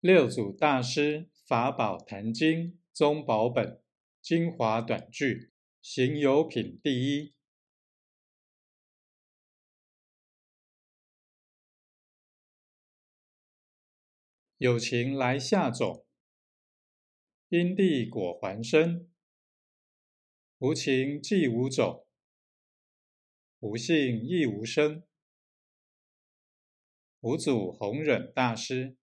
六祖大师法宝坛经宗宝本精华短句行有品第一。有情来下种，因地果还生；无情既无种，无性亦无生。五祖弘忍大师。